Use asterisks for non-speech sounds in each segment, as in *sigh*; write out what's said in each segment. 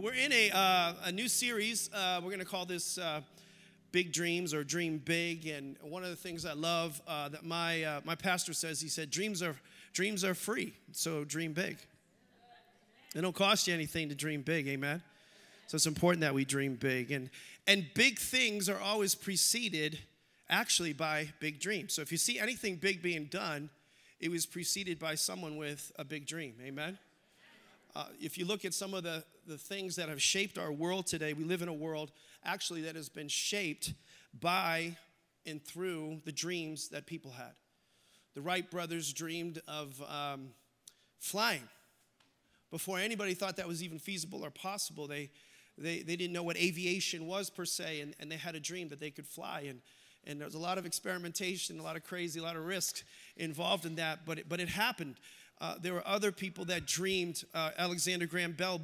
We're in a, uh, a new series. Uh, we're going to call this uh, Big Dreams or Dream Big. And one of the things I love uh, that my, uh, my pastor says, he said, dreams are, dreams are free, so dream big. It don't cost you anything to dream big, amen? So it's important that we dream big. And, and big things are always preceded actually by big dreams. So if you see anything big being done, it was preceded by someone with a big dream, amen? Uh, if you look at some of the, the things that have shaped our world today, we live in a world actually that has been shaped by and through the dreams that people had. The Wright brothers dreamed of um, flying. Before anybody thought that was even feasible or possible, they, they, they didn't know what aviation was per se, and, and they had a dream that they could fly. And, and there was a lot of experimentation, a lot of crazy, a lot of risk involved in that, but it, but it happened. Uh, there were other people that dreamed. Uh, Alexander Graham Bell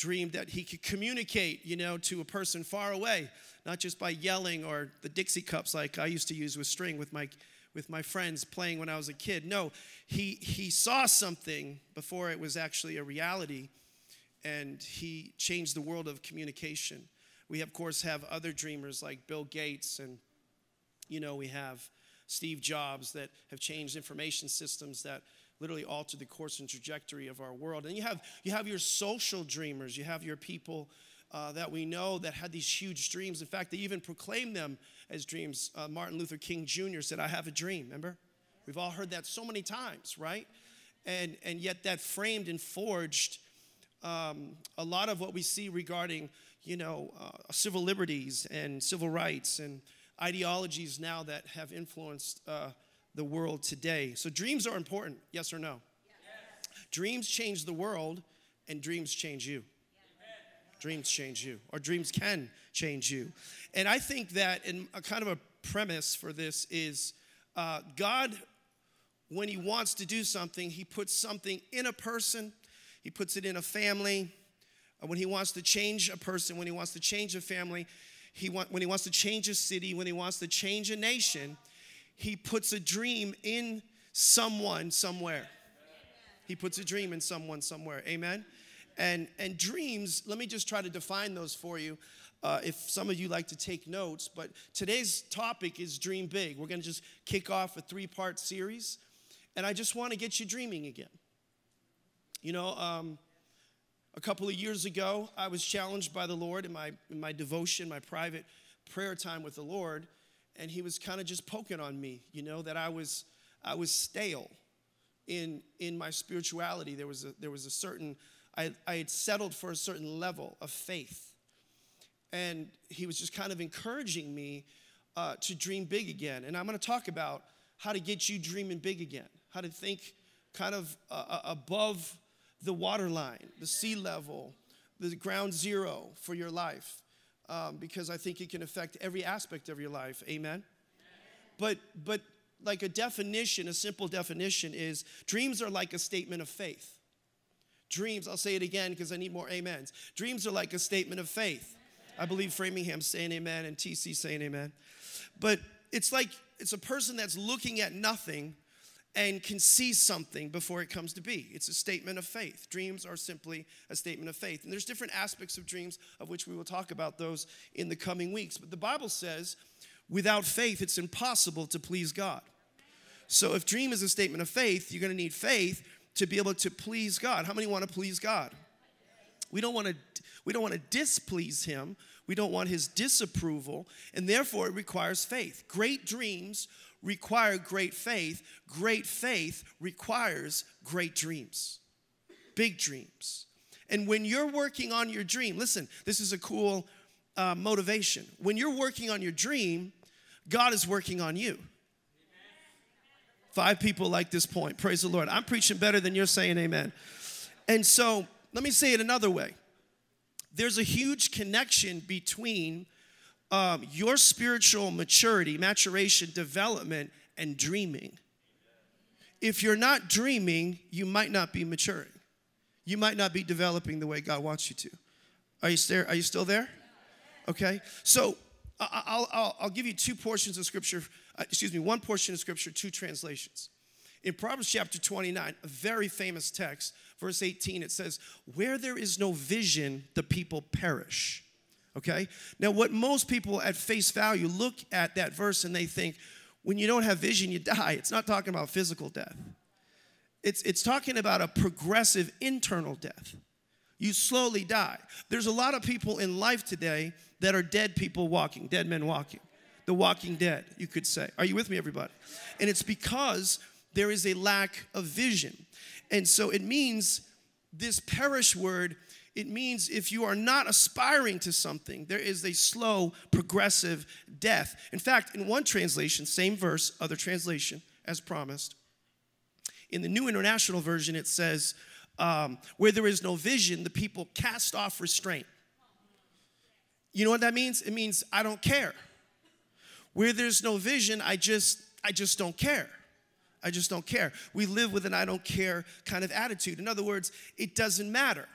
dreamed that he could communicate, you know, to a person far away, not just by yelling or the Dixie cups like I used to use with string with my with my friends playing when I was a kid. No, he he saw something before it was actually a reality, and he changed the world of communication. We of course have other dreamers like Bill Gates, and you know we have Steve Jobs that have changed information systems that literally alter the course and trajectory of our world. And you have, you have your social dreamers, you have your people uh, that we know that had these huge dreams. In fact, they even proclaimed them as dreams. Uh, Martin Luther King Jr. said, I have a dream, remember? We've all heard that so many times, right? And, and yet that framed and forged um, a lot of what we see regarding, you know, uh, civil liberties and civil rights and ideologies now that have influenced uh, the world today. So, dreams are important, yes or no? Yes. Dreams change the world, and dreams change you. Yes. Dreams change you, or dreams can change you. And I think that, in a kind of a premise for this, is uh, God, when He wants to do something, He puts something in a person, He puts it in a family. Uh, when He wants to change a person, when He wants to change a family, he want, when He wants to change a city, when He wants to change a nation, he puts a dream in someone somewhere. He puts a dream in someone somewhere. Amen. And and dreams, let me just try to define those for you. Uh, if some of you like to take notes, but today's topic is dream big. We're going to just kick off a three part series, and I just want to get you dreaming again. You know, um, a couple of years ago, I was challenged by the Lord in my, in my devotion, my private prayer time with the Lord, and he was kind of just poking on me, you know, that I was I was stale in in my spirituality. There was a there was a certain I, I had settled for a certain level of faith. And he was just kind of encouraging me uh, to dream big again. And I'm going to talk about how to get you dreaming big again, how to think kind of uh, uh above the waterline, the sea level, the ground zero for your life um, because I think it can affect every aspect of your life. Amen? But, but like a definition, a simple definition is dreams are like a statement of faith. Dreams, I'll say it again because I need more amens. Dreams are like a statement of faith. I believe Framingham saying amen and TC saying amen. But it's like it's a person that's looking at nothing and can see something before it comes to be. It's a statement of faith. Dreams are simply a statement of faith. And there's different aspects of dreams of which we will talk about those in the coming weeks. But the Bible says, without faith, it's impossible to please God. So if dream is a statement of faith, you're going to need faith to be able to please God. How many want to please God? We don't want to we don't want to displease him. We don't want his disapproval, and therefore it requires faith. Great dreams require great faith. Great faith requires great dreams, big dreams. And when you're working on your dream, listen, this is a cool uh, motivation. When you're working on your dream, God is working on you. Five people like this point. Praise the Lord. I'm preaching better than you're saying amen. And so let me say it another way there's a huge connection between um, your spiritual maturity, maturation, development, and dreaming. If you're not dreaming, you might not be maturing. You might not be developing the way God wants you to. Are you, still, are you still there? Okay. So I'll, I'll, I'll give you two portions of scripture, uh, excuse me, one portion of scripture, two translations. In Proverbs chapter 29, a very famous text, verse 18, it says, Where there is no vision, the people perish. Okay? Now, what most people at face value look at that verse and they think, when you don't have vision, you *laughs* die. It's not talking about physical death, it's, it's talking about a progressive internal death. You slowly die. There's a lot of people in life today that are dead people walking, dead men walking. The walking dead, you could say. Are you with me, everybody? And it's because there is a lack of vision. And so it means this perish word it means if you are not aspiring to something, there is a slow, progressive death. In fact, in one translation, same verse, other translation, as promised, in the New International Version, it says, um, Where there is no vision, the people cast off restraint. You know what that means? It means I don't care. Where there's no vision, I just I just don't care. I just don't care. We live with an I don't care kind of attitude. In other words, it doesn't matter.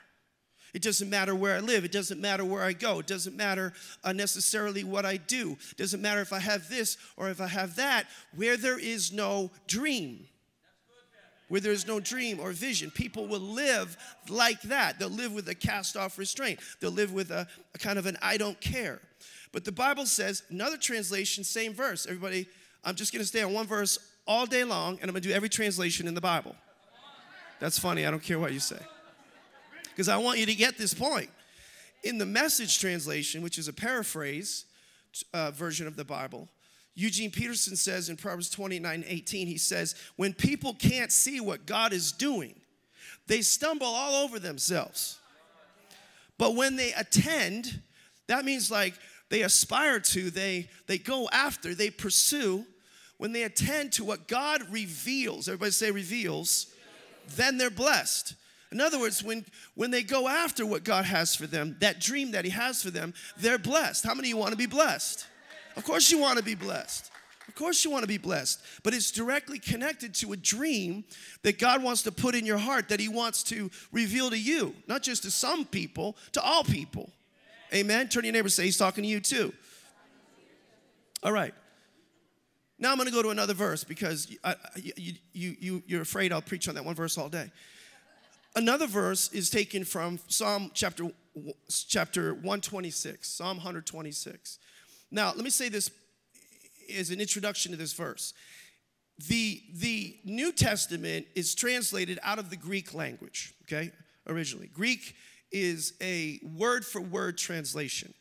It doesn't matter where I live. It doesn't matter where I go. It doesn't matter uh, necessarily what I do. It doesn't matter if I have this or if I have that. Where there is no dream, where there's no dream or vision, people will live like that. They'll live with a cast off restraint, they'll live with a, a kind of an I don't care. But the Bible says, another translation, same verse. Everybody, I'm just gonna stay on one verse all day long, and I'm gonna do every translation in the Bible. That's funny, I don't care what you say because I want you to get this point. In the message translation, which is a paraphrase uh, version of the Bible, Eugene Peterson says in Proverbs 29 18, he says, When people can't see what God is doing, they stumble all over themselves. But when they attend, that means like they aspire to, they, they go after, they pursue. When they attend to what God reveals, everybody say reveals, then they're blessed. In other words, when, when they go after what God has for them, that dream that He has for them, they're blessed. How many of you want to be blessed? Of course, you want to be blessed. Of course, you want to be blessed, but it's directly connected to a dream that God wants to put in your heart, that He wants to reveal to you, not just to some people, to all people. Amen. Turn to your neighbor say, He's talking to you too. All right. Now I'm going to go to another verse because I, you, you, you, you're afraid I'll preach on that one verse all day. Another verse is taken from Psalm chapter, chapter 126, Psalm 126. Now, let me say this as an introduction to this verse. The, the New Testament is translated out of the Greek language, okay, originally. Greek is a word for word translation.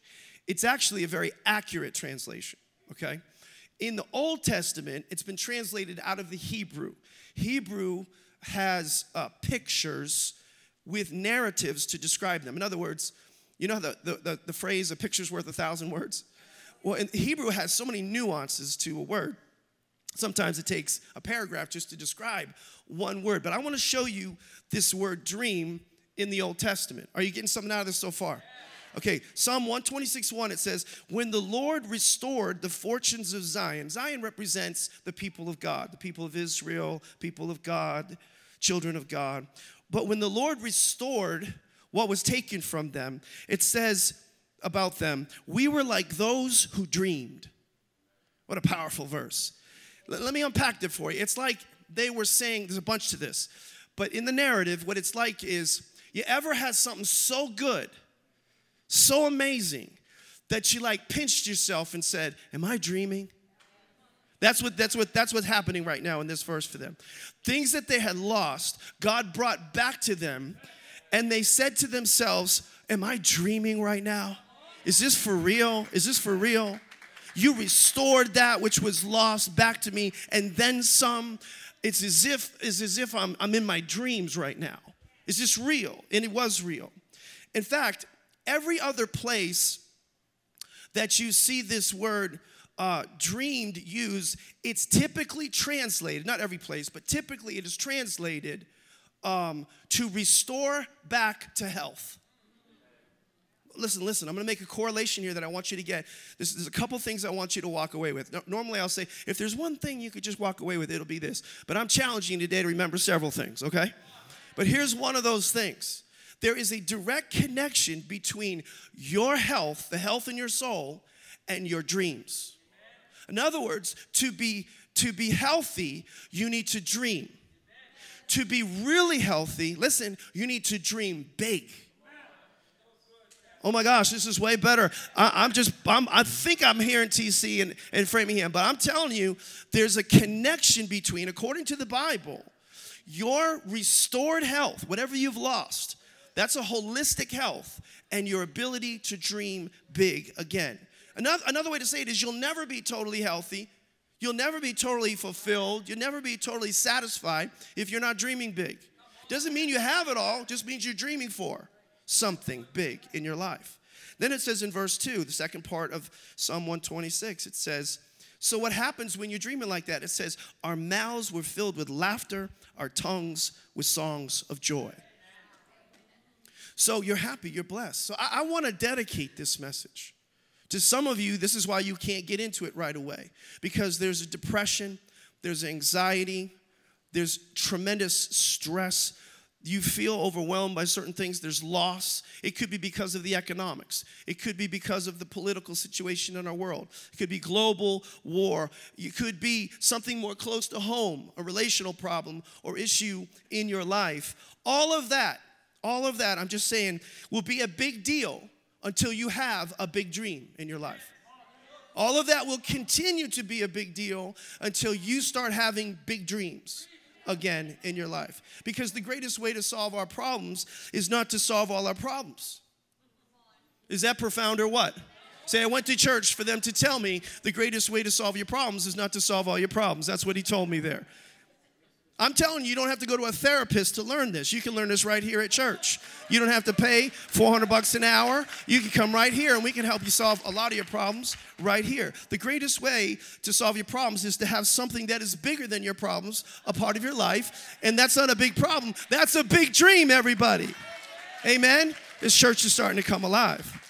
It's actually a very accurate translation, okay? In the Old Testament, it's been translated out of the Hebrew. Hebrew has uh, pictures with narratives to describe them. In other words, you know the, the, the, the phrase, a picture's worth a thousand words? Well, in Hebrew has so many nuances to a word. Sometimes it takes a paragraph just to describe one word. But I want to show you this word dream in the Old Testament. Are you getting something out of this so far? Okay, Psalm 126 1, it says, When the Lord restored the fortunes of Zion, Zion represents the people of God, the people of Israel, people of God children of God. But when the Lord restored what was taken from them, it says about them, we were like those who dreamed. What a powerful verse. Let me unpack it for you. It's like they were saying, there's a bunch to this, but in the narrative, what it's like is you ever had something so good, so amazing, that you like pinched yourself and said, Am I dreaming? That's what, that's, what, that's what's happening right now in this verse for them. Things that they had lost, God brought back to them, and they said to themselves, Am I dreaming right now? Is this for real? Is this for real? You restored that which was lost back to me, and then some. It's as if, it's as if I'm, I'm in my dreams right now. Is this real? And it was real. In fact, every other place that you see this word uh, dreamed use, it's typically translated, not every place, but typically it is translated um, to restore back to health. Listen, listen, I'm gonna make a correlation here that I want you to get. There's, there's a couple things I want you to walk away with. Normally I'll say, if there's one thing you could just walk away with, it'll be this. But I'm challenging today to remember several things, okay? But here's one of those things there is a direct connection between your health, the health in your soul, and your dreams. In other words, to be to be healthy, you need to dream. to be really healthy, listen, you need to dream big. Oh my gosh, this is way better. I, am just, I'm, i think I'm here in TC and, and Framingham, but I'm telling you, there's a connection between, according to the Bible, your restored health, whatever you've lost, that's a holistic health, and your ability to dream big again. Another, another way to say it is you'll never be totally healthy. You'll never be totally fulfilled. You'll never be totally satisfied if you're not dreaming big. Doesn't mean you have it all, just means you're dreaming for something big in your life. Then it says in verse 2, the second part of Psalm 126, it says, So what happens when you're dreaming like that? It says, Our mouths were filled with laughter, our tongues with songs of joy. So you're happy, you're blessed. So I, I want to dedicate this message. To some of you, this is why you can't get into it right away. Because there's a depression, there's anxiety, there's tremendous stress, you feel overwhelmed by certain things, there's loss. It could be because of the economics, it could be because of the political situation in our world, it could be global war, it could be something more close to home, a relational problem or issue in your life. All of that, all of that, I'm just saying, will be a big deal until you have a big dream in your life. All of that will continue to be a big deal until you start having big dreams again in your life. Because the greatest way to solve our problems is not to solve all our problems. Is that profound or what? Say, I went to church for them to tell me the greatest way to solve your problems is not to solve all your problems. That's what he told me there. I'm telling you, you don't have to go to a therapist to learn this. You can learn this right here at church. You don't have to pay 400 bucks an hour. You can come right here and we can help you solve a lot of your problems right here. The greatest way to solve your problems is to have something that is bigger than your problems a part of your life. And that's not a big problem, that's a big dream, everybody. Amen? This church is starting to come alive.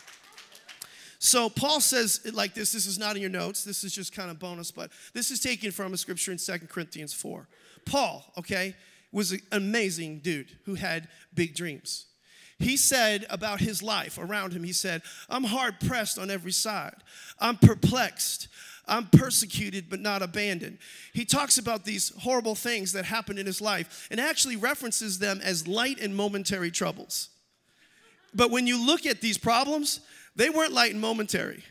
So Paul says it like this. This is not in your notes. This is just kind of bonus, but this is taken from a scripture in Second Corinthians 4. Paul, okay, was an amazing dude who had big dreams. He said about his life around him, he said, I'm hard pressed on every side. I'm perplexed. I'm persecuted but not abandoned. He talks about these horrible things that happened in his life and actually references them as light and momentary troubles. But when you look at these problems, they weren't light and momentary.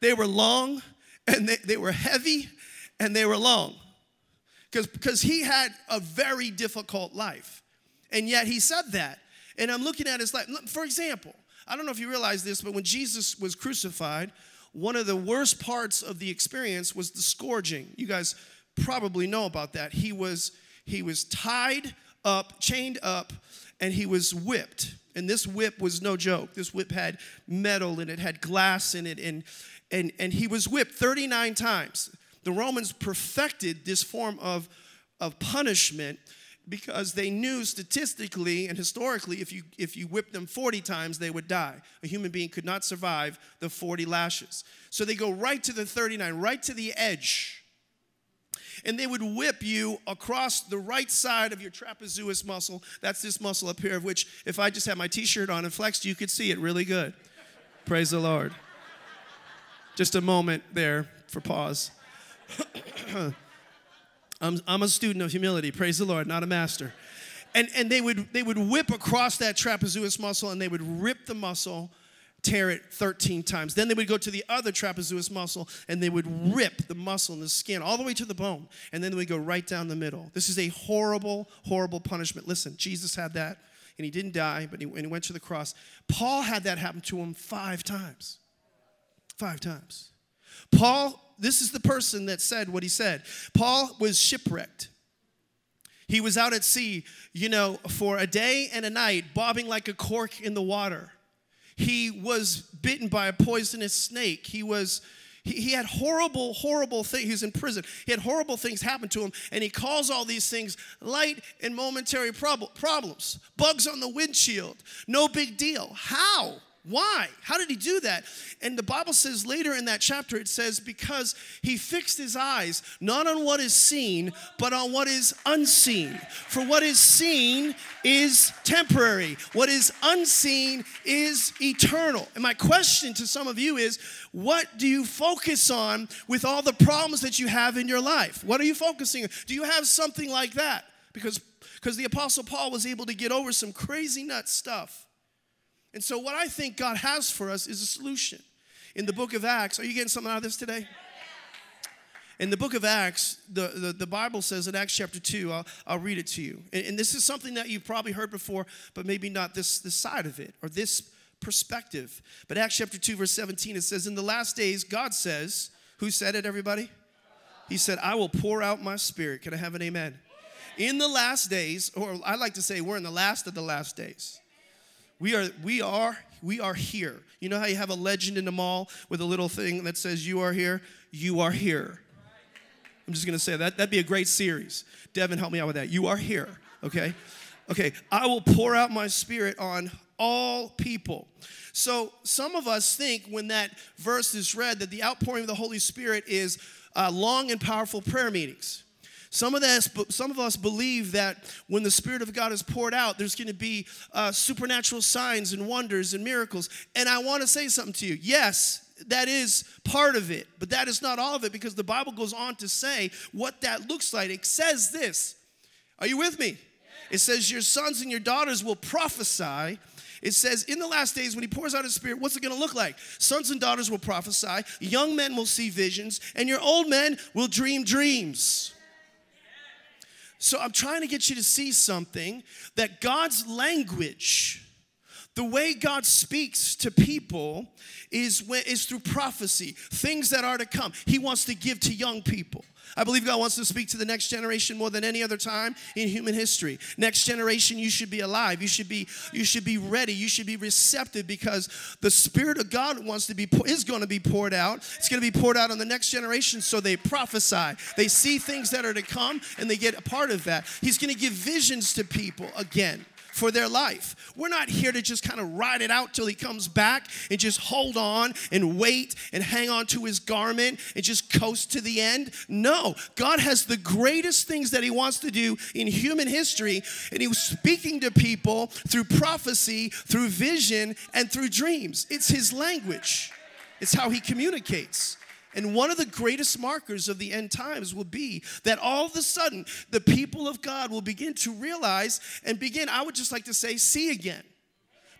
They were long and they, they were heavy and they were long because he had a very difficult life. And yet he said that. And I'm looking at his life. For example, I don't know if you realize this, but when Jesus was crucified, one of the worst parts of the experience was the scourging. You guys probably know about that. He was he was tied up, chained up, and he was whipped. And this whip was no joke. This whip had metal and it had glass in it and and and he was whipped 39 times the Romans perfected this form of, of punishment because they knew statistically and historically if you if you whipped them 40 times they would die. A human being could not survive the 40 lashes. So they go right to the 39 right to the edge. And they would whip you across the right side of your trapezius muscle. That's this muscle up here of which if i just had my t-shirt on and flexed you could see it really good. Praise the lord. Just a moment there for pause *coughs* I'm, I'm a student of humility, praise the Lord, not a master. And, and they, would, they would whip across that trapezius muscle and they would rip the muscle, tear it 13 times. Then they would go to the other trapezius muscle and they would rip the muscle and the skin all the way to the bone. And then they would go right down the middle. This is a horrible, horrible punishment. Listen, Jesus had that and he didn't die, but he, when he went to the cross, Paul had that happen to him five times. Five times. Paul this is the person that said what he said. Paul was shipwrecked. He was out at sea, you know, for a day and a night, bobbing like a cork in the water. He was bitten by a poisonous snake. He was he, had horrible, horrible things. He was in prison. He had horrible things happen to him, and he calls all these things light and momentary prob- problems. Bugs on the windshield, no big deal. How? Why? How did he do that? And the Bible says later in that chapter, it says, because he fixed his eyes not on what is seen, but on what is unseen. For what is seen is temporary, what is unseen is eternal. And my question to some of you is, what do you focus on with all the problems that you have in your life? What are you focusing on? Do you have something like that? because because the apostle Paul was able to get over some crazy nut stuff. And so what I think God has for us is a solution. In the book of Acts, are you getting something out of this today? In the book of Acts, the, the, the, Bible says in Acts chapter 2, I'll, I'll read it to you. And, and, this is something that you've probably heard before, but maybe not this, this side of it or this perspective. But Acts chapter 2, verse 17, it says, In the last days, God says, Who said it, everybody? He said, I will pour out my spirit. Can I have an amen? In the last days, or I like to say, we're in the last of the last days. We are, we are, we are here. You know how you have a legend in the mall with a little thing that says, You are here? You are here. I'm just gonna say that. That'd be a great series. Devin, help me out with that. You are here, okay? Okay, I will pour out my spirit on all people. So some of us think when that verse is read that the outpouring of the Holy Spirit is uh, long and powerful prayer meetings. Some of, us, some of us believe that when the Spirit of God is poured out, there's going to be uh, supernatural signs and wonders and miracles. And I want to say something to you. Yes, that is part of it, but that is not all of it because the Bible goes on to say what that looks like. It says this. Are you with me? It says, Your sons and your daughters will prophesy. It says, In the last days, when he pours out his spirit, what's it gonna look like? Sons and daughters will prophesy, young men will see visions, and your old men will dream dreams. So I'm trying to get you to see something that God's language, the way God speaks to people, is, when, is through prophecy, things that are to come. He wants to give to young people. I believe God wants to speak to the next generation more than any other time in human history. Next generation, you should be alive. You should be you should be ready. You should be receptive because the Spirit of God wants to be is going to be poured out. It's going to be poured out on the next generation. So they prophesy. They see things that are to come, and they get a part of that. He's going to give visions to people again for their life. We're not here to just kind of ride it out till he comes back and just hold on and wait and hang on to his garment and just coast to the end. No, God has the greatest things that he wants to do in human history, and he was speaking to people through prophecy, through vision, and through dreams. It's his language, it's how he communicates. And one of the greatest markers of the end times will be that all of a sudden the people of God will begin to realize and begin, I would just like to say, see again.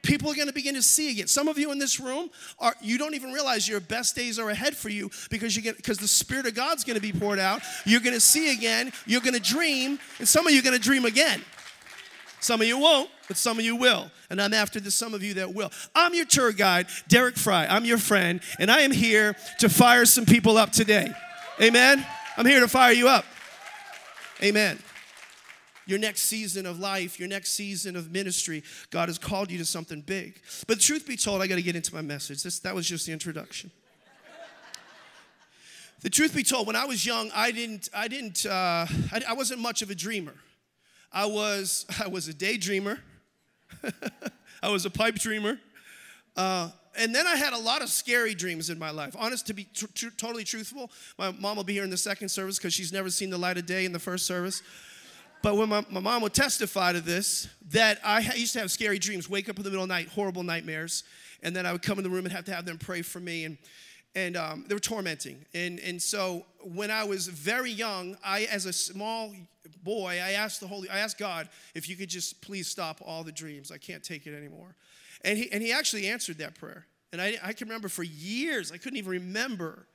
People are going to begin to see again. Some of you in this room are you don't even realize your best days are ahead for you because you get because the Spirit of God's going to be poured out. You're going to see again. You're going to dream, and some of you are going to dream again. Some of you won't, but some of you will. And I'm after the some of you that will. I'm your tour guide, Deryck Frye. I'm your friend, and I am here to fire some people up today. Amen? I'm here to fire you up. Amen. Your next season of life, your next season of ministry, God has called you to something big. But truth be told, I got to get into my message. This, that was just the introduction. the truth be told, when I was young, I didn't, I didn't, uh, I, I wasn't much of a dreamer. I was, *laughs* I was a daydreamer. *laughs* I was a pipe dreamer. Uh, and then I had a lot of scary dreams in my life. Honest, to be tr- tr- totally truthful, my mom will be here in the second service because she's never seen the light of day in the first service. But when my, my mom would testify to this, that I ha- used to have scary dreams, wake up in the middle of the night, horrible nightmares, and then I would come in the room and have to have them pray for me. And and um, they were tormenting. And, and so when I was very young, I, as a small boy, I asked the Holy, I asked God if you could just please stop all the dreams. I can't take it anymore. And he, and he actually answered that prayer. And I, I can remember for years, I couldn't even remember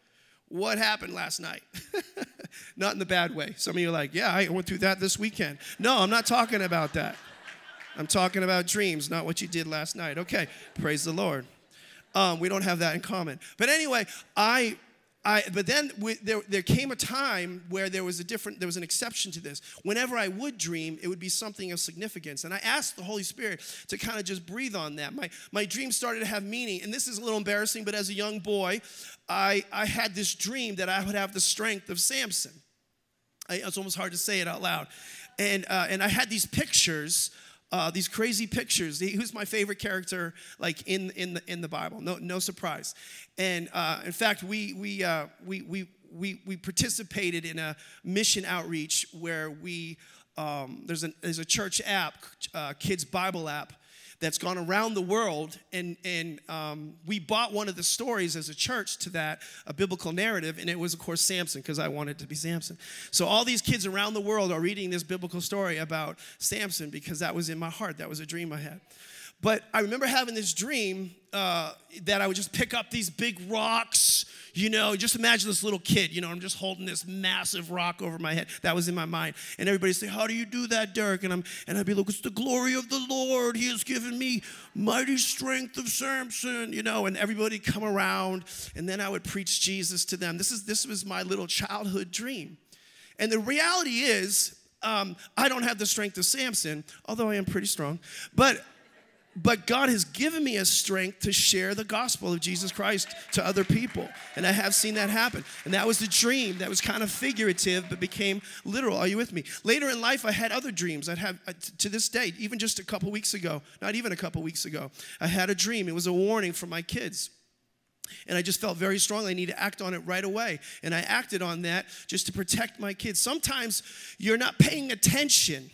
what happened last night. *laughs* not in the bad way. Some of you are like, yeah, I went through that this weekend. No, I'm not talking about that. I'm talking about dreams, not what you did last night. Okay, praise the Lord. Um, we don't have that in common. But anyway, I I, but then we, there, there came a time where there was a different, there was an exception to this. Whenever I would dream, it would be something of significance. And I asked the Holy Spirit to kind of just breathe on that. My, my dream started to have meaning. And this is a little embarrassing, but as a young boy, I, I had this dream that I would have the strength of Samson. I, it's almost hard to say it out loud. And, uh, and I had these pictures uh, these crazy pictures. Who's my favorite character, like in in the in the Bible? No, no surprise. And uh, in fact, we we uh, we we we we participated in a mission outreach where we um, there's a there's a church app, uh, kids Bible app that's gone around the world. And, and um, we bought one of the stories as a church to that, a biblical narrative, and it was, of course, Samson, because I wanted to be Samson. So all these kids around the world are reading this biblical story about Samson because that was in my heart. That was a dream I had. But I remember having this dream uh, that I would just pick up these big rocks, you know, just imagine this little kid, you know, I'm just holding this massive rock over my head. That was in my mind. And everybody say, How do you do that, Deryck? And I'm and I'd be like, It's the glory of the Lord. He has given me mighty strength of Samson, you know, and everybody come around, and then I would preach Jesus to them. This is this was my little childhood dream. And the reality is, um, I don't have the strength of Samson, although I am pretty strong. But but God has given me a strength to share the gospel of Jesus Christ to other people. And I have seen that happen. And that was the dream that was kind of figurative but became literal. Are you with me? Later in life, I had other dreams. I'd have, uh, to this day, even just a couple weeks ago, not even a couple weeks ago, I had a dream. It was a warning for my kids. And I just felt very strongly I need to act on it right away. And I acted on that just to protect my kids. Sometimes you're not paying attention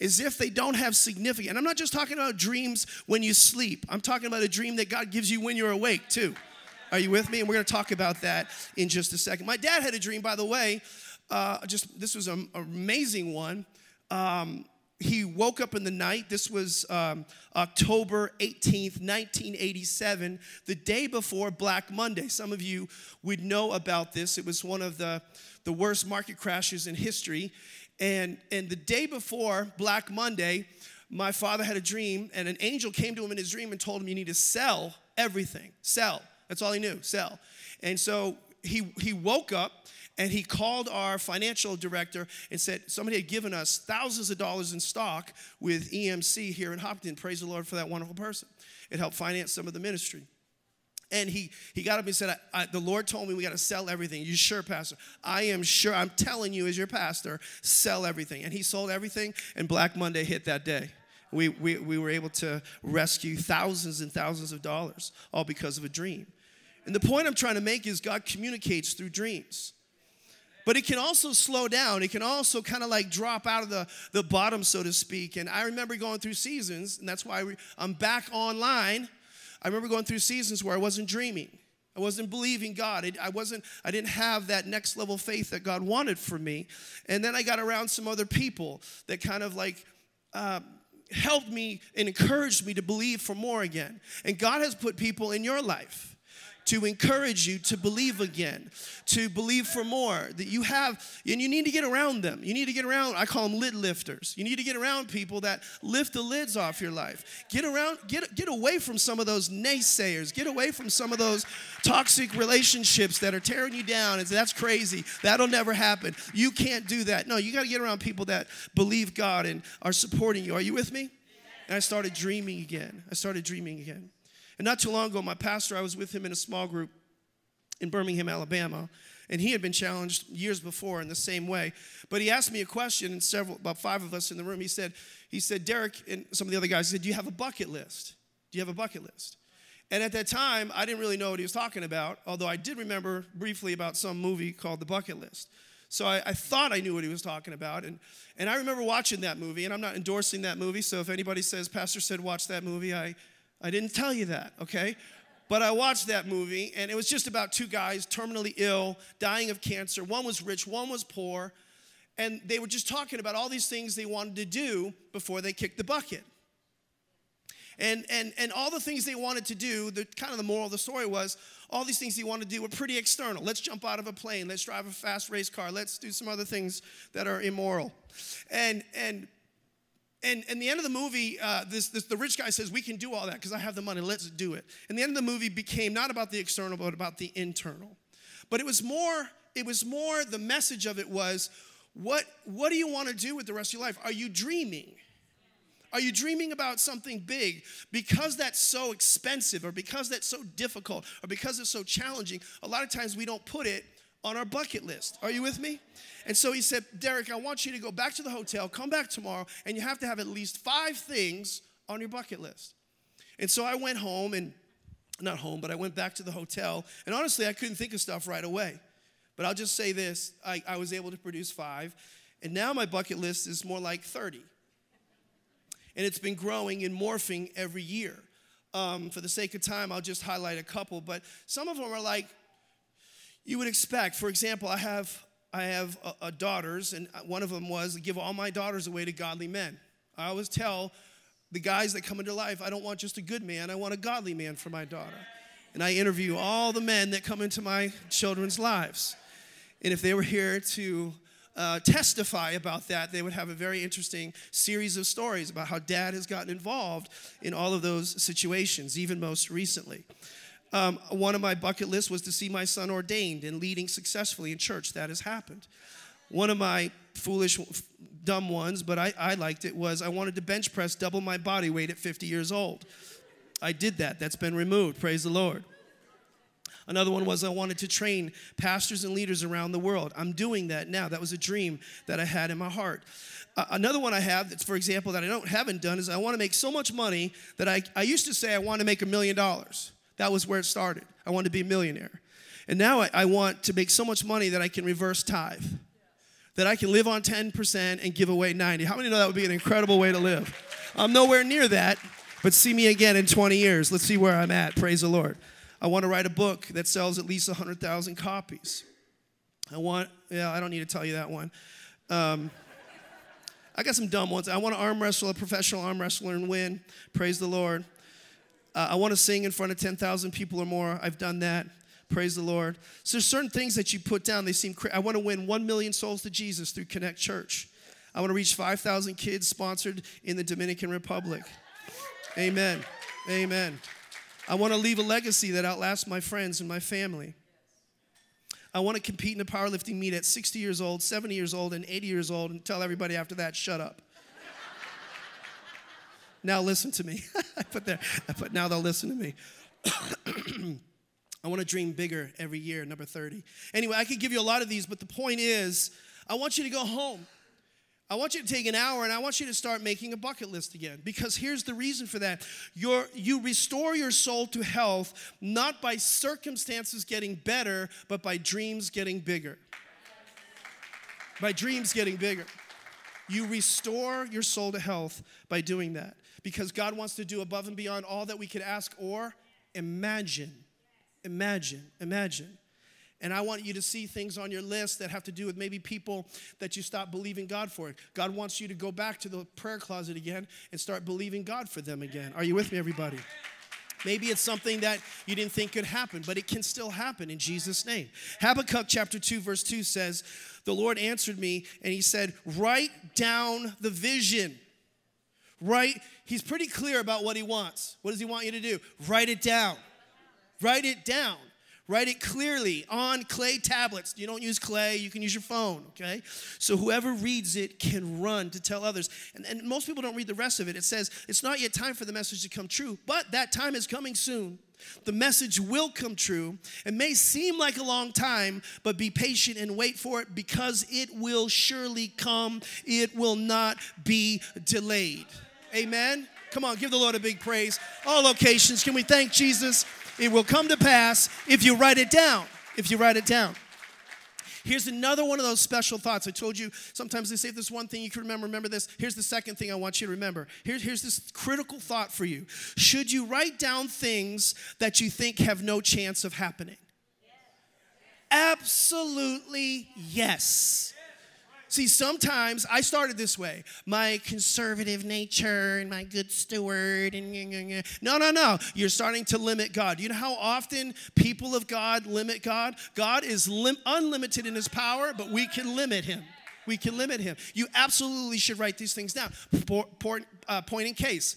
as if they don't have significance. And I'm not just talking about dreams when you sleep, I'm talking about a dream that God gives you when you're awake, too. Are you with me? And we're going to talk about that in just a second. My dad had a dream, by the way. Uh, just this was an amazing one. Um, he woke up in the night. This was um, October 18th, 1987, the day before Black Monday. Some of you would know about this. It was one of the, the worst market crashes in history. And, and the day before Black Monday, my father had a dream, and an angel came to him in his dream and told him, You need to sell everything. Sell. That's all he knew, sell. And so he, he woke up and he called our financial director and said, Somebody had given us thousands of dollars in stock with EMC here in Hopkinton. Praise the Lord for that wonderful person. It helped finance some of the ministry. And he, he got up and said, I, I, The Lord told me we got to sell everything. You sure, Pastor? I am sure. I'm telling you, as your pastor, sell everything. And he sold everything, and Black Monday hit that day. We, we, we were able to rescue thousands and thousands of dollars, all because of a dream. And the point I'm trying to make is God communicates through dreams. But it can also slow down. It can also kind of like drop out of the, the bottom, so to speak. And I remember going through seasons, and that's why we, I'm back online I remember going through seasons where I wasn't dreaming. I wasn't believing God. I wasn't, I didn't have that next level faith that God wanted for me. And then I got around some other people that kind of like uh, helped me and encouraged me to believe for more again. And God has put people in your life to encourage you to believe again, to believe for more. That you have, and you need to get around them. You need to get around, I call them lid lifters. You need to get around people that lift the lids off your life. Get around, get, get away from some of those naysayers. Get away from some of those toxic relationships that are tearing you down and say, that's crazy. That'll never happen. You can't do that. No, you got to get around people that believe God and are supporting you. Are you with me? And I started dreaming again. I started dreaming again. And not too long ago, my pastor, I was with him in a small group in Birmingham, Alabama, and he had been challenged years before in the same way. But he asked me a question, and several, about five of us in the room, he said, he said, Deryck, and some of the other guys said, Do you have a bucket list? Do you have a bucket list? And at that time, I didn't really know what he was talking about, although I did remember briefly about some movie called The Bucket List. So I, I, thought I knew what he was talking about. And, and I remember watching that movie, and I'm not endorsing that movie. So if anybody says, Pastor said, watch that movie, I, I didn't tell you that, okay? But I watched that movie, and it was just about two guys terminally ill, dying of cancer. One was rich, one was poor. And they were just talking about all these things they wanted to do before they kicked the bucket. And, and, and all the things they wanted to do, the kind of the moral of the story was all these things they wanted to do were pretty external. Let's jump out of a plane, let's drive a fast race car, let's do some other things that are immoral. And, and and, and the end of the movie, uh, this, this, the rich guy says, We can do all that because I have the money, let's do it. And the end of the movie became not about the external, but about the internal. But it was more, it was more, the message of it was, what, what do you want to do with the rest of your life? Are you dreaming? Are you dreaming about something big? Because that's so expensive, or because that's so difficult, or because it's so challenging, a lot of times we don't put it on our bucket list. Are you with me? And so he said, Deryck, I want you to go back to the hotel, come back tomorrow, and you have to have at least five things on your bucket list. And so I went home and not home, but I went back to the hotel. And honestly, I couldn't think of stuff right away. But I'll just say this I, I was able to produce five. And now my bucket list is more like 30. and it's been growing and morphing every year. Um, for the sake of time, I'll just highlight a couple, but some of them are like you would expect. For example, I have I have a, a daughters, and one of them was give all my daughters away to godly men. I always tell the guys that come into life, I don't want just a good man, I want a godly man for my daughter. And I interview all the men that come into my children's lives. And if they were here to uh, testify about that, they would have a very interesting series of stories about how dad has gotten involved in all of those situations, even most recently. Um, one of my bucket lists was to see my son ordained and leading successfully in church. That has happened. One of my foolish, dumb ones, but I, I liked it, was I wanted to bench press double my body weight at 50 years old. I did that. That's been removed. Praise the Lord. Another one was I wanted to train pastors and leaders around the world. I'm doing that now. That was a dream that I had in my heart. Another one I have that's, for example, that I don't haven't done is I want to make so much money that I, I used to say I want to make a million dollars. That was where it started. I wanted to be a millionaire. And now I, I want to make so much money that I can reverse tithe. That I can live on 10% and give away 90. How many know that would be an incredible way to live? I'm nowhere near that, but see me again in 20 years. Let's see where I'm at. Praise the Lord. I want to write a book that sells at least 100,000 copies. I want, yeah, I don't need to tell you that one. Um, I got some dumb ones. I want to arm wrestle a professional arm wrestler and win. Praise the Lord. Uh, I want to sing in front of 10,000 people or more. I've done that. Praise the Lord. So there's certain things that you put down. They seem. Cra- I want to win 1 million souls to Jesus through Connect Church. I want to reach 5,000 kids sponsored in the Dominican Republic. Amen. Amen. I want to leave a legacy that outlasts my friends and my family. I want to compete in a powerlifting meet at 60 years old, 70 years old, and 80 years old and tell everybody after that, shut up. Now listen to me. *laughs* I put there, I put now they'll listen to me. *clears throat* I want to dream bigger every year, number 30. Anyway, I could give you a lot of these, but the point is, I want you to go home I want you to take an hour and I want you to start making a bucket list again. Because here's the reason for that. you you restore your soul to health not by circumstances getting better, but by dreams getting bigger. By dreams getting bigger. You restore your soul to health by doing that. Because God wants to do above and beyond all that we could ask or imagine. Imagine, imagine. And I want you to see things on your list that have to do with maybe people that you stop believing God for. God wants you to go back to the prayer closet again and start believing God for them again. Are you with me, everybody? Maybe it's something that you didn't think could happen, but it can still happen in Jesus' name. Habakkuk chapter 2, verse 2 says, The Lord answered me and he said, Write down the vision. Write, he's pretty clear about what he wants. What does he want you to do? Write it down. Write it down. Write it clearly on clay tablets. You don't use clay, you can use your phone, okay? So whoever reads it can run to tell others. And, and most people don't read the rest of it. It says, It's not yet time for the message to come true, but that time is coming soon. The message will come true. It may seem like a long time, but be patient and wait for it because it will surely come. It will not be delayed. Amen. Come on, give the Lord a big praise. All locations, can we thank Jesus? It will come to pass if you write it down. If you write it down. Here's another one of those special thoughts. I told you sometimes they say if there's one thing you can remember, remember this. Here's the second thing I want you to remember. Here, here's this critical thought for you. Should you write down things that you think have no chance of happening? Absolutely yes. See, sometimes I started this way. My conservative nature and my good steward and no, no, no. You're starting to limit God. You know how often people of God limit God? God is lim- unlimited in his power, but we can limit him. We can limit him. You absolutely should write these things down. Point, uh, point in case.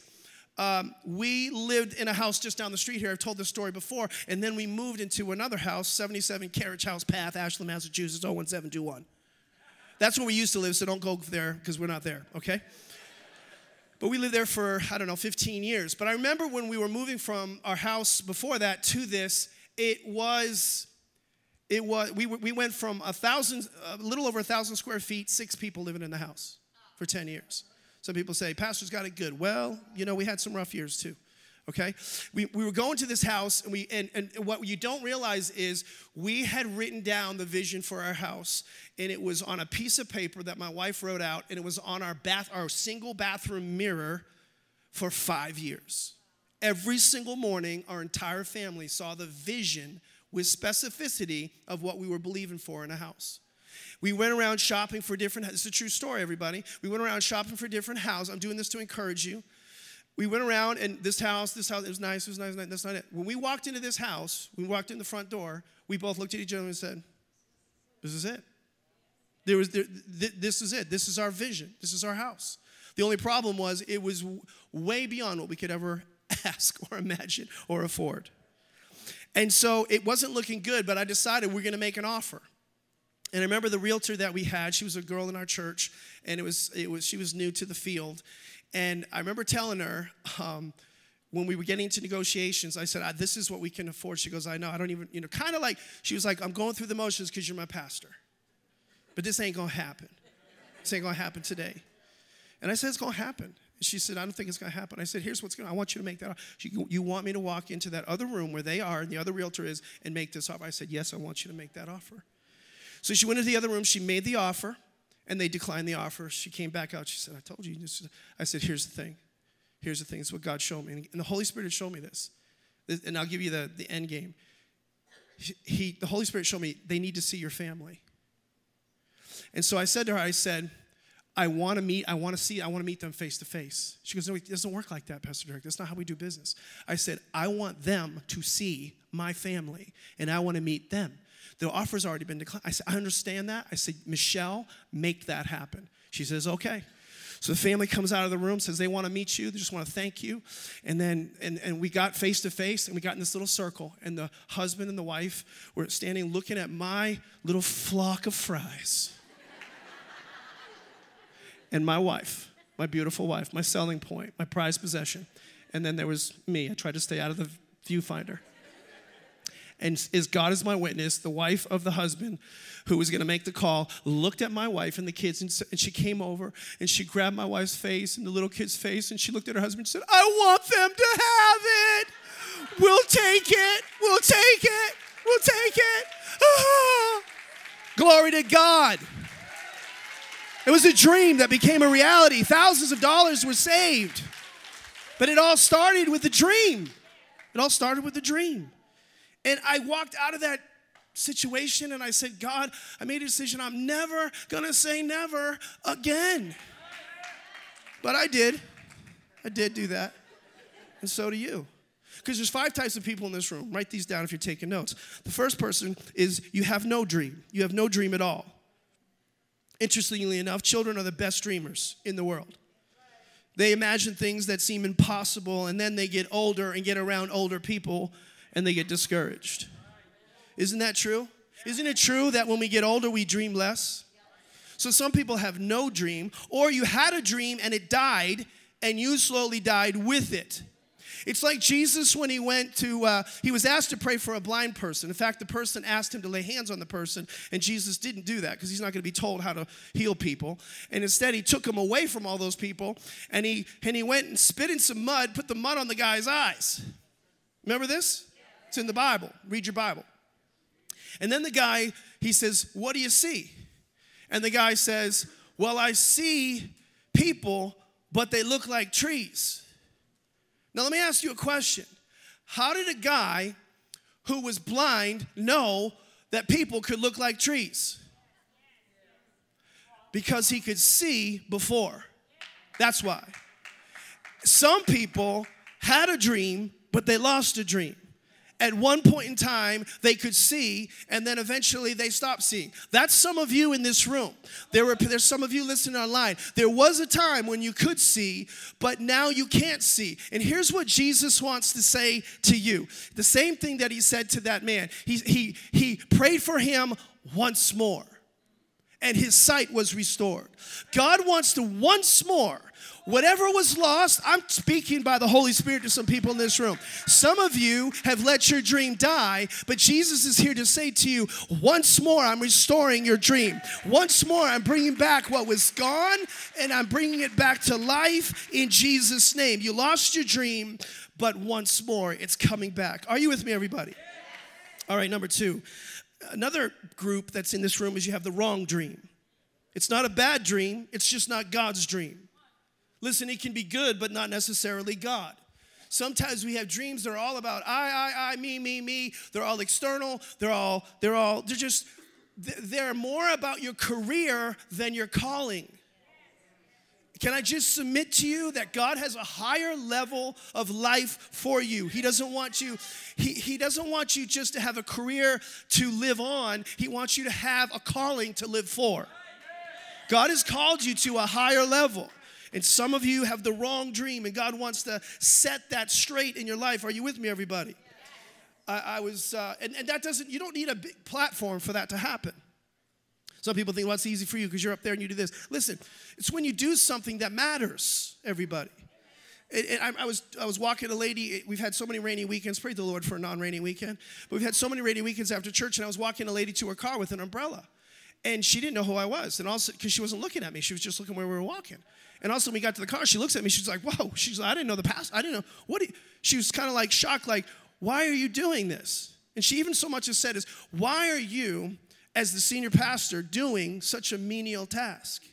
Um, we lived in a house just down the street here. I've told this story before. And then we moved into another house, 77 Carriage House Path, Ashland, Massachusetts, 01721. That's where we used to live, so don't go there because we're not there, okay? But we lived there for, I don't know, 15 years. But I remember when we were moving from our house before that to this, it was, it was, we, we went from a thousand, a little over a thousand square feet, six people living in the house for 10 years. Some people say, Pastor's got it good. Well, you know, we had some rough years too okay we, we were going to this house and we and, and what you don't realize is we had written down the vision for our house and it was on a piece of paper that my wife wrote out and it was on our bath our single bathroom mirror for five years. Every single morning, our entire family saw the vision with specificity of what we were believing for in a house. We went around shopping for different, it's a true story, everybody. We went around shopping for different houses. I'm doing this to encourage you. We went around and this house, this house, it was nice, it was nice, that's not it. When we walked into this house, we walked in the front door, we both looked at each other and said, This is it. There was, there, th- this is it. This is our vision. This is our house. The only problem was it was way beyond what we could ever *laughs* ask or imagine or afford. And so it wasn't looking good, but I decided we're going to make an offer. And I remember the realtor that we had, she was a girl in our church, and it was, it was, she was new to the field. And I remember telling her, um, when we were getting into negotiations, I said, This is what we can afford. She goes, I know, I don't even, you know, kind of like, she was like, I'm going through the motions because you're my pastor. But this ain't gonna happen. This ain't gonna happen today. And I said, It's gonna happen. And she said, I don't think it's gonna happen. I said, Here's what's gonna, I want you to make that. She, you want me to walk into that other room where they are and the other realtor is and make this offer? I said, Yes, I want you to make that offer. So she went into the other room, she made the offer, and they declined the offer. She came back out, she said, I told you. I said, Here's the thing. Here's the thing. It's what God showed me. And the Holy Spirit showed me this. And I'll give you the, the end game. He, the Holy Spirit showed me they need to see your family. And so I said to her, I said, I want to meet, I want to see, I want to meet them face to face. She goes, No, it doesn't work like that, Pastor Deryck. That's not how we do business. I said, I want them to see my family, and I want to meet them. The offer's already been declined. I said, I understand that. I said, Michelle, make that happen. She says, okay. So the family comes out of the room, says they want to meet you, they just want to thank you. And then and, and we got face to face and we got in this little circle. And the husband and the wife were standing looking at my little flock of Fryes. *laughs* and my wife, my beautiful wife, my selling point, my prized possession. And then there was me. I tried to stay out of the viewfinder and as God is my witness, the wife of the husband who was going to make the call looked at my wife and the kids, and, and she came over and she grabbed my wife's face and the little kid's face, and she looked at her husband and said, I want them to have it. We'll take it. We'll take it. We'll take it. Glory to God. It was a dream that became a reality. Thousands of dollars were saved. But it all started with a dream. It all started with a dream. And I walked out of that situation and I said, God, I made a decision. I'm never gonna say never again. But I did. I did do that. And so do you. Because there's five types of people in this room. Write these down if you're taking notes. The first person is you have no dream. You have no dream at all. Interestingly enough, children are the best dreamers in the world. They imagine things that seem impossible, and then they get older and get around older people and they get discouraged. Isn't that true? Isn't it true that when we get older, we dream less? So some people have no dream, or you had a dream and it died, and you slowly died with it. It's like Jesus when he went to, uh, he was asked to pray for a blind person. In fact, the person asked him to lay hands on the person, and Jesus didn't do that because he's not going to be told how to heal people. And instead, he took him away from all those people, and he and he went and spit in some mud, put the mud on the guy's eyes. Remember this? It's in the Bible. Read your Bible. And then the guy, he says, What do you see? And the guy says, Well, I see people, but they look like trees. Now, let me ask you a question. How did a guy who was blind know that people could look like trees? Because he could see before. That's why. Some people had a dream, but they lost a dream at one point in time they could see and then eventually they stopped seeing. That's some of you in this room. There were there's some of you listening online. There was a time when you could see but now you can't see. And here's what jesus wants to say to you. The same thing that he said to that man. He he he prayed for him once more and his sight was restored. God wants to once more Whatever was lost, I'm speaking by the Holy Spirit to some people in this room. Some of you have let your dream die, but Jesus is here to say to you, once more, I'm restoring your dream. Once more, I'm bringing back what was gone and I'm bringing it back to life in Jesus' name. You lost your dream, but once more, it's coming back. Are you with me, everybody? All right, number two. Another group that's in this room is you have the wrong dream. It's not a bad dream, it's just not God's dream. Listen, it can be good, but not necessarily God. Sometimes we have dreams that are all about I, I, I, me, me, me. They're all external. They're all, they're all, they're just, they're more about your career than your calling. Can I just submit to you that God has a higher level of life for you? He doesn't want you, he, he doesn't want you just to have a career to live on. He wants you to have a calling to live for. God has called you to a higher level. And some of you have the wrong dream, and God wants to set that straight in your life. Are you with me, everybody? I, I was, uh, and, and that doesn't, you don't need a big platform for that to happen. Some people think, well, it's easy for you because you're up there and you do this. Listen, it's when you do something that matters, everybody. And I, I, was I was walking a lady. We've had so many rainy weekends. Praise the Lord for a non-rainy weekend. But we've had so many rainy weekends after church, and I was walking a lady to her car with an umbrella, and she didn't know who I was. And also because she wasn't looking at me, she was just looking where we were walking. And also, when we got to the car, she looks at me. She's like, "Whoa!" She's like, "I didn't know the past. I didn't know what." She was kind of like shocked, like, "Why are you doing this?" And she even so much as said, "Is why are you as the senior pastor doing such a menial task?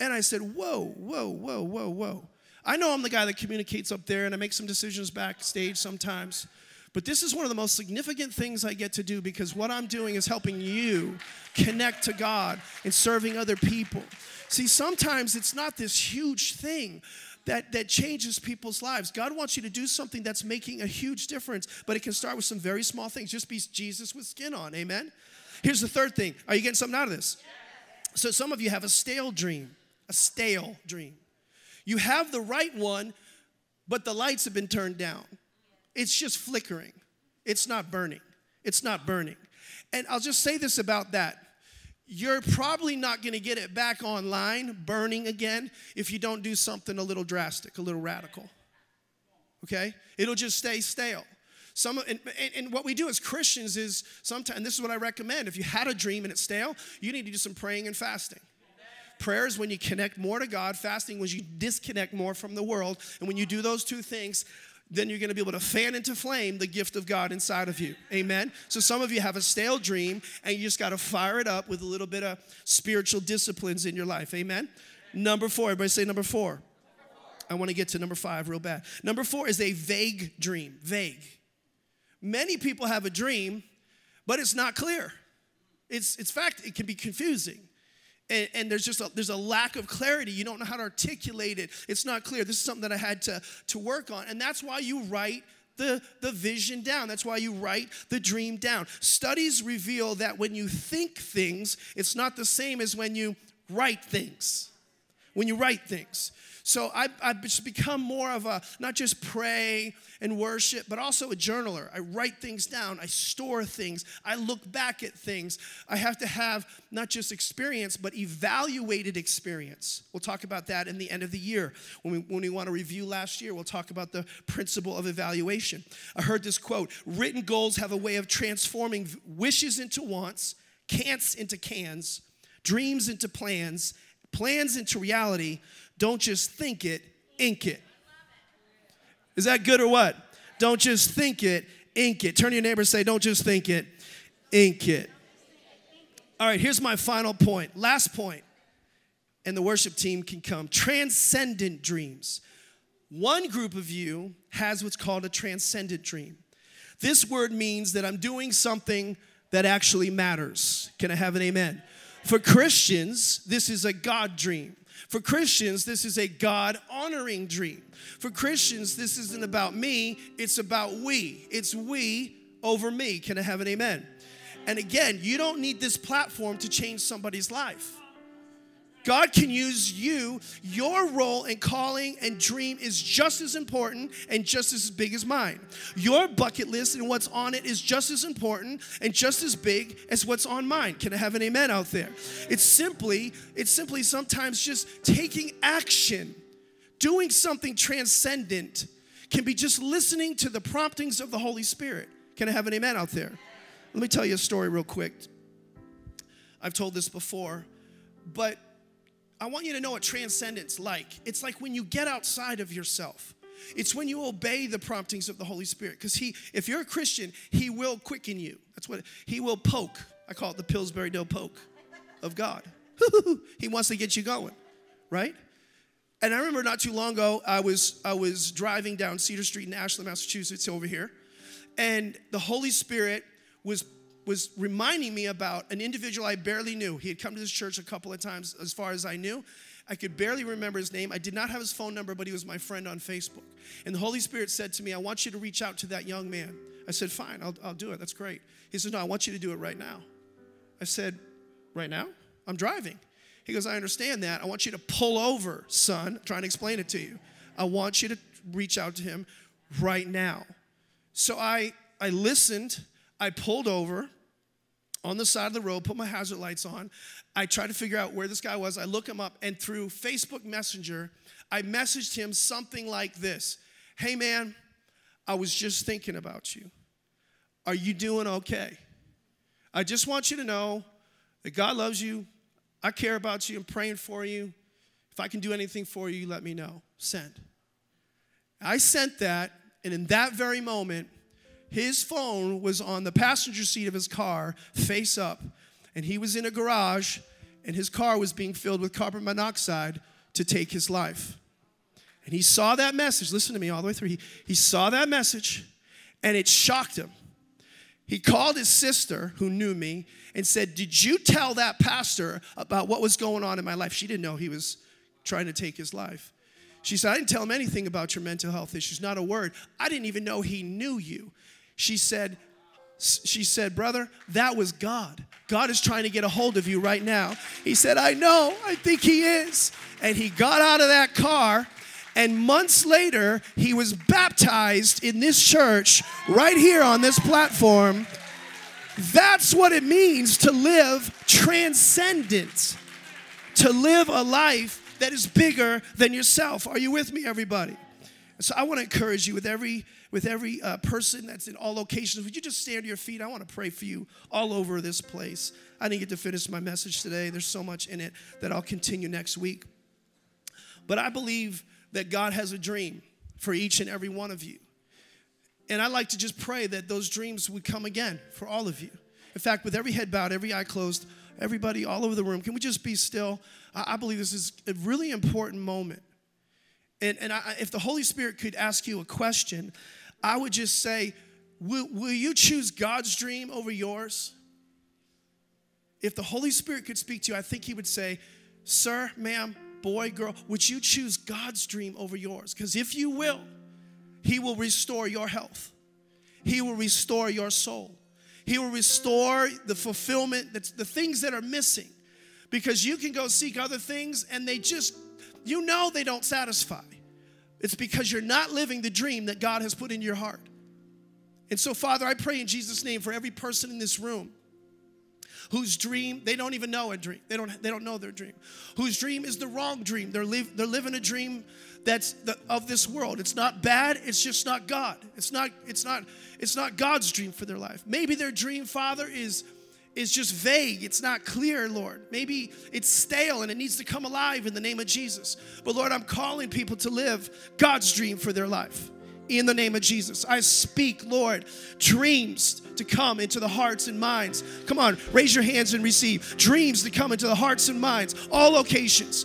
And I said, Whoa, whoa, whoa, whoa, whoa. I know I'm the guy that communicates up there and I make some decisions backstage sometimes. But this is one of the most significant things I get to do because what I'm doing is helping you connect to God and serving other people. See, sometimes it's not this huge thing that, that changes people's lives. God wants you to do something that's making a huge difference, but it can start with some very small things. Just be Jesus with skin on, amen? Here's the third thing. Are you getting something out of this? So some of you have a stale dream, a stale dream. You have the right one, but the lights have been turned down. It's just flickering. It's not burning. It's not burning. And I'll just say this about that. You're probably not going to get it back online burning again if you don't do something a little drastic, a little radical. Okay? It'll just stay stale. Some, and, and, what we do as Christians is sometimes, this is what I recommend if you had a dream and it's stale, you need to do some praying and fasting. Prayer is when you connect more to God, fasting when you disconnect more from the world. And when you do those two things, then you're going to be able to fan into flame the gift of God inside of you. Amen. So some of you have a stale dream and you just got to fire it up with a little bit of spiritual disciplines in your life. Amen. Number 4, everybody say number 4. I want to get to number 5 real bad. Number 4 is a vague dream. Vague. Many people have a dream, but it's not clear. It's, it's fact, it can be confusing. And, and, there's just a, there's a lack of clarity. You don't know how to articulate it. It's not clear. This is something that I had to, to work on. And that's why you write the, the vision down. That's why you write the dream down. Studies reveal that when you think things, it's not the same as when you write things. When you write things. So I, I've just become more of a not just pray and worship, but also a journaler. I write things down, I store things, I look back at things. I have to have not just experience, but evaluated experience. We'll talk about that in the end of the year. When we, when we want to review last year, we'll talk about the principle of evaluation. I heard this quote written goals have a way of transforming wishes into wants, can'ts into cans, dreams into plans, plans into reality, don't just think it, ink it. Is that good or what? Don't just think it, ink it. Turn to your neighbor and say, Don't just think it, ink it. All right, here's my final point. Last point, and the worship team can come. Transcendent dreams. One group of you has what's called a transcendent dream. This word means that I'm doing something that actually matters. Can I have an amen? For Christians, this is a God dream. For Christians, this is a God honoring dream. For Christians, this isn't about me, it's about we. It's we over me. Can I have an amen? And again, you don't need this platform to change somebody's life. God can use you. Your role and calling and dream is just as important and just as big as mine. Your bucket list and what's on it is just as important and just as big as what's on mine. Can I have an amen out there? It's simply, it's simply sometimes just taking action, doing something transcendent can be just listening to the promptings of the Holy Spirit. Can I have an amen out there? Let me tell you a story real quick. I've told this before, but I want you to know what transcendence like. It's like when you get outside of yourself. It's when you obey the promptings of the Holy Spirit. Because he, if you're a Christian, he will quicken you. That's what he will poke. I call it the Pillsbury Dough poke of God. *laughs* he wants to get you going, right? And I remember not too long ago, I was, I was driving down Cedar Street in Ashland, Massachusetts, over here. And the Holy Spirit was, was reminding me about an individual I barely knew. He had come to this church a couple of times, as far as I knew. I could barely remember his name. I did not have his phone number, but he was my friend on Facebook. And the Holy Spirit said to me, I want you to reach out to that young man. I said, Fine, I'll, I'll do it. That's great. He said, No, I want you to do it right now. I said, Right now? I'm driving. He goes, I understand that. I want you to pull over, son. I'm trying to explain it to you. I want you to reach out to him right now. So I, I listened. I pulled over on the side of the road, put my hazard lights on. I tried to figure out where this guy was. I look him up, and through Facebook Messenger, I messaged him something like this Hey, man, I was just thinking about you. Are you doing okay? I just want you to know that God loves you. I care about you. I'm praying for you. If I can do anything for you, let me know. Send. I sent that, and in that very moment, his phone was on the passenger seat of his car, face up, and he was in a garage, and his car was being filled with carbon monoxide to take his life. And he saw that message. Listen to me all the way through. He, he saw that message, and it shocked him. He called his sister, who knew me, and said, Did you tell that pastor about what was going on in my life? She didn't know he was trying to take his life. She said, I didn't tell him anything about your mental health issues, not a word. I didn't even know he knew you. She said, she said, Brother, that was God. God is trying to get a hold of you right now. He said, I know, I think he is. And he got out of that car and months later, he was baptized in this church right here on this platform. That's what it means to live transcendent, to live a life that is bigger than yourself. Are you with me, everybody? So I want to encourage you with every with every uh, person that's in all locations. Would you just stand to your feet? I want to pray for you all over this place. I didn't get to finish my message today. There's so much in it that I'll continue next week. But I believe that God has a dream for each and every one of you. And I like to just pray that those dreams would come again for all of you. In fact, with every head bowed, every eye closed, everybody all over the room, can we just be still? I believe this is a really important moment. And, and I, if the Holy Spirit could ask you a question, I would just say, will, will you choose God's dream over yours? If the Holy Spirit could speak to you, I think He would say, Sir, ma'am, boy, girl, would you choose God's dream over yours? Because if you will, He will restore your health, He will restore your soul, He will restore the fulfillment, that's the things that are missing. Because you can go seek other things and they just, you know, they don't satisfy. It's because you're not living the dream that God has put in your heart. And so, Father, I pray in Jesus' name for every person in this room whose dream they don't even know a dream. They don't they don't know their dream. Whose dream is the wrong dream. They're, they're living a dream that's the, of this world. It's not bad it's just not god. It's not it's not it's not god's dream for their life. Maybe their dream father is is just vague it's not clear lord maybe it's stale and it needs to come alive in the name of jesus but lord i'm calling people to live god's dream for their life in the name of Jesus. I speak, Lord, dreams to come into the hearts and minds. Come on, raise your hands and receive. Dreams to come into the hearts and minds, all locations.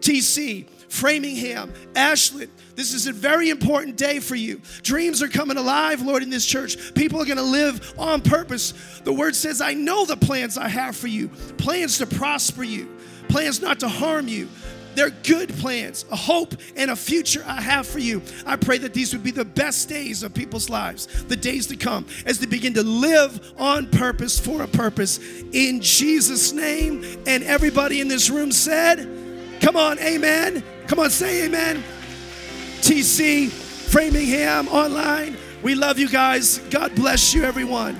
TC, Framingham, Ashland. This is a very important day for you. Dreams are coming alive, Lord, in this church. People are going to live on purpose. The word says, I know the plans I have for you plans to prosper you, plans not to harm you, they're good plans, a hope and a future I have for you. I pray that these would be the best days of people's lives, the days to come, as they begin to live on purpose for a purpose. In Jesus' name. And everybody in this room said, Come on, amen. Come on, say amen. TC, Framingham, online. We love you guys. God bless you, everyone.